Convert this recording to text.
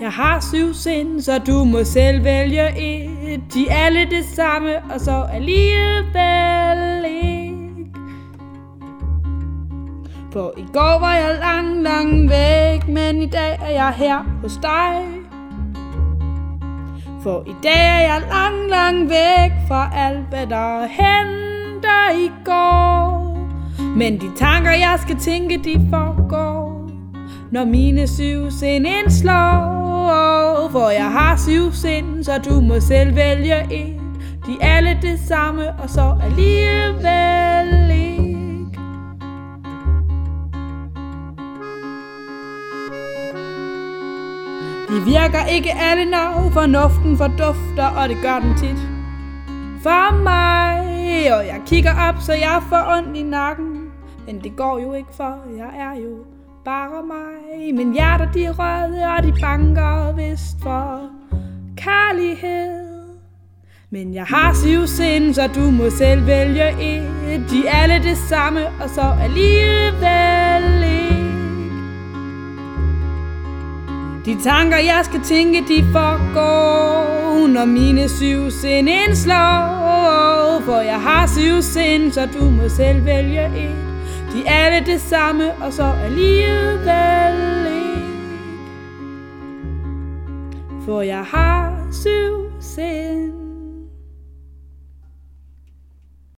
Jeg har syv sind, så du må selv vælge et. De er alle det samme, og så alligevel ikke. For i går var jeg lang, lang væk, men i dag er jeg her hos dig. For i dag er jeg lang, lang væk fra alt, hvad der henter i går. Men de tanker, jeg skal tænke, de foregår, når mine syv sind indslår. For jeg har syv sind, så du må selv vælge et De er alle det samme, og så alligevel ikke. De virker ikke alle, når fornuften fordufter, og det gør den tit. For mig, og jeg kigger op, så jeg får ondt i nakken. Men det går jo ikke, for jeg er jo bare mig. Men hjerter de er røde, og de banker vist for kærlighed. Men jeg har syv sind, så du må selv vælge et. De er alle det samme, og så alligevel ikke. De tanker, jeg skal tænke, de forgår når mine syv sind indslår. For jeg har syv sind, så du må selv vælge et. De er alle det samme, og så alligevel ikke. For jeg har syv.